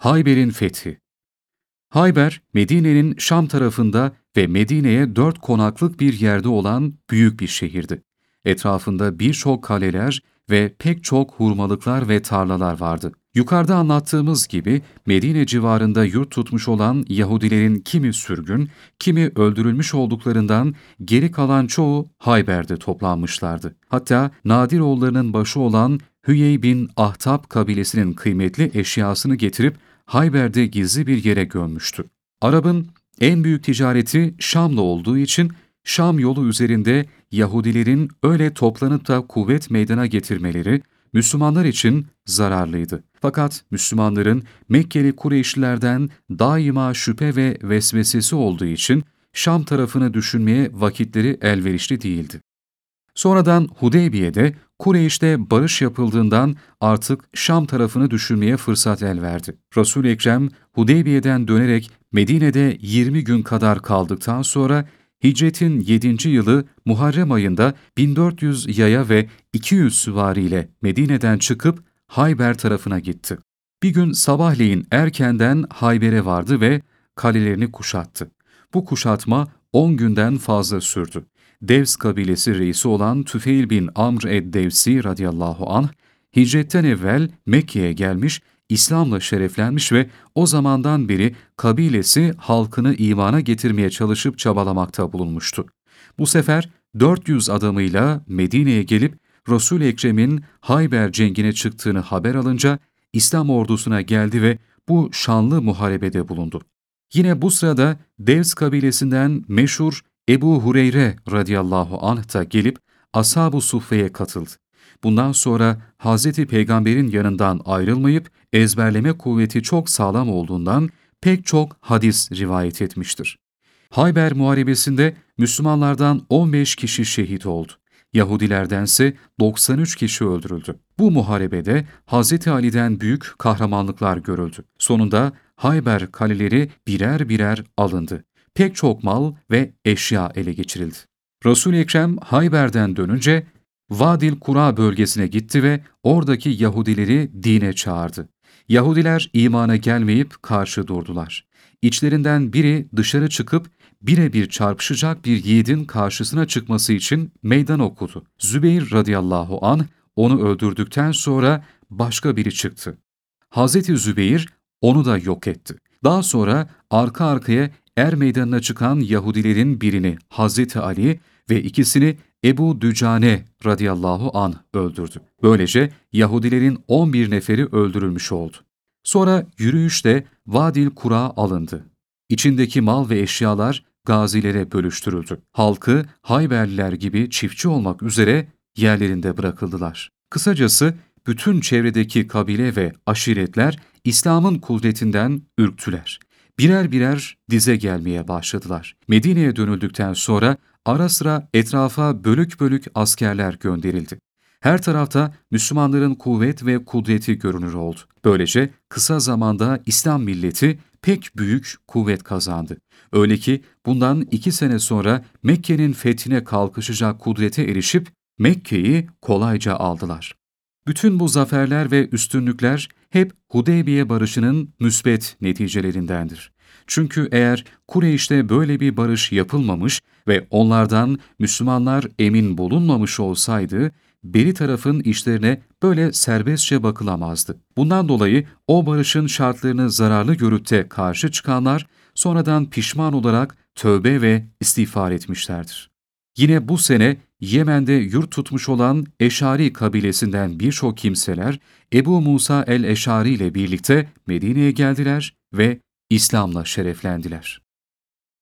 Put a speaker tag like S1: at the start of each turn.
S1: Hayber'in fethi Hayber, Medine'nin Şam tarafında ve Medine'ye dört konaklık bir yerde olan büyük bir şehirdi. Etrafında birçok kaleler ve pek çok hurmalıklar ve tarlalar vardı. Yukarıda anlattığımız gibi Medine civarında yurt tutmuş olan Yahudilerin kimi sürgün, kimi öldürülmüş olduklarından geri kalan çoğu Hayber'de toplanmışlardı. Hatta Nadiroğullarının başı olan Hüyey bin Ahtab kabilesinin kıymetli eşyasını getirip Hayber'de gizli bir yere gömmüştü. Arap'ın en büyük ticareti Şam'la olduğu için Şam yolu üzerinde Yahudilerin öyle toplanıp da kuvvet meydana getirmeleri Müslümanlar için zararlıydı. Fakat Müslümanların Mekkeli Kureyşlilerden daima şüphe ve vesvesesi olduğu için Şam tarafını düşünmeye vakitleri elverişli değildi. Sonradan Hudeybiye'de Kureyş'te barış yapıldığından artık Şam tarafını düşünmeye fırsat el verdi. Resul-i Ekrem Hudeybiye'den dönerek Medine'de 20 gün kadar kaldıktan sonra Hicretin 7. yılı Muharrem ayında 1400 yaya ve 200 süvariyle Medine'den çıkıp Hayber tarafına gitti. Bir gün sabahleyin erkenden Hayber'e vardı ve kalelerini kuşattı. Bu kuşatma 10 günden fazla sürdü. Devs kabilesi reisi olan Tüfeil bin Amr ed-Devsi radıyallahu anh, hicretten evvel Mekke'ye gelmiş, İslam'la şereflenmiş ve o zamandan beri kabilesi halkını imana getirmeye çalışıp çabalamakta bulunmuştu. Bu sefer 400 adamıyla Medine'ye gelip Resul-i Ekrem'in Hayber cengine çıktığını haber alınca İslam ordusuna geldi ve bu şanlı muharebede bulundu. Yine bu sırada Devs kabilesinden meşhur Ebu Hureyre radıyallahu anh da gelip Ashab-ı Suffe'ye katıldı. Bundan sonra Hz. Peygamber'in yanından ayrılmayıp ezberleme kuvveti çok sağlam olduğundan pek çok hadis rivayet etmiştir. Hayber Muharebesi'nde Müslümanlardan 15 kişi şehit oldu. Yahudilerdense 93 kişi öldürüldü. Bu muharebede Hz. Ali'den büyük kahramanlıklar görüldü. Sonunda Hayber kaleleri birer birer alındı. Pek çok mal ve eşya ele geçirildi. Resul-i Ekrem Hayber'den dönünce Vadil Kura bölgesine gitti ve oradaki Yahudileri dine çağırdı. Yahudiler imana gelmeyip karşı durdular. İçlerinden biri dışarı çıkıp birebir çarpışacak bir yiğidin karşısına çıkması için meydan okudu. Zübeyir radıyallahu an onu öldürdükten sonra başka biri çıktı. Hazreti Zübeyir onu da yok etti. Daha sonra arka arkaya er meydanına çıkan Yahudilerin birini Hazreti Ali ve ikisini Ebu Dücane radıyallahu an öldürdü. Böylece Yahudilerin 11 neferi öldürülmüş oldu. Sonra yürüyüşte Vadil Kura alındı. İçindeki mal ve eşyalar gazilere bölüştürüldü. Halkı Hayberliler gibi çiftçi olmak üzere yerlerinde bırakıldılar. Kısacası bütün çevredeki kabile ve aşiretler İslam'ın kudretinden ürktüler. Birer birer dize gelmeye başladılar. Medine'ye dönüldükten sonra ara sıra etrafa bölük bölük askerler gönderildi. Her tarafta Müslümanların kuvvet ve kudreti görünür oldu. Böylece kısa zamanda İslam milleti pek büyük kuvvet kazandı. Öyle ki bundan iki sene sonra Mekke'nin fethine kalkışacak kudrete erişip Mekke'yi kolayca aldılar. Bütün bu zaferler ve üstünlükler hep Hudeybiye barışının müsbet neticelerindendir. Çünkü eğer Kureyş'te böyle bir barış yapılmamış ve onlardan Müslümanlar emin bulunmamış olsaydı, beri tarafın işlerine böyle serbestçe bakılamazdı. Bundan dolayı o barışın şartlarını zararlı görüp de karşı çıkanlar sonradan pişman olarak tövbe ve istiğfar etmişlerdir. Yine bu sene Yemen'de yurt tutmuş olan Eşari kabilesinden birçok kimseler Ebu Musa el-Eşari ile birlikte Medine'ye geldiler ve İslam'la şereflendiler.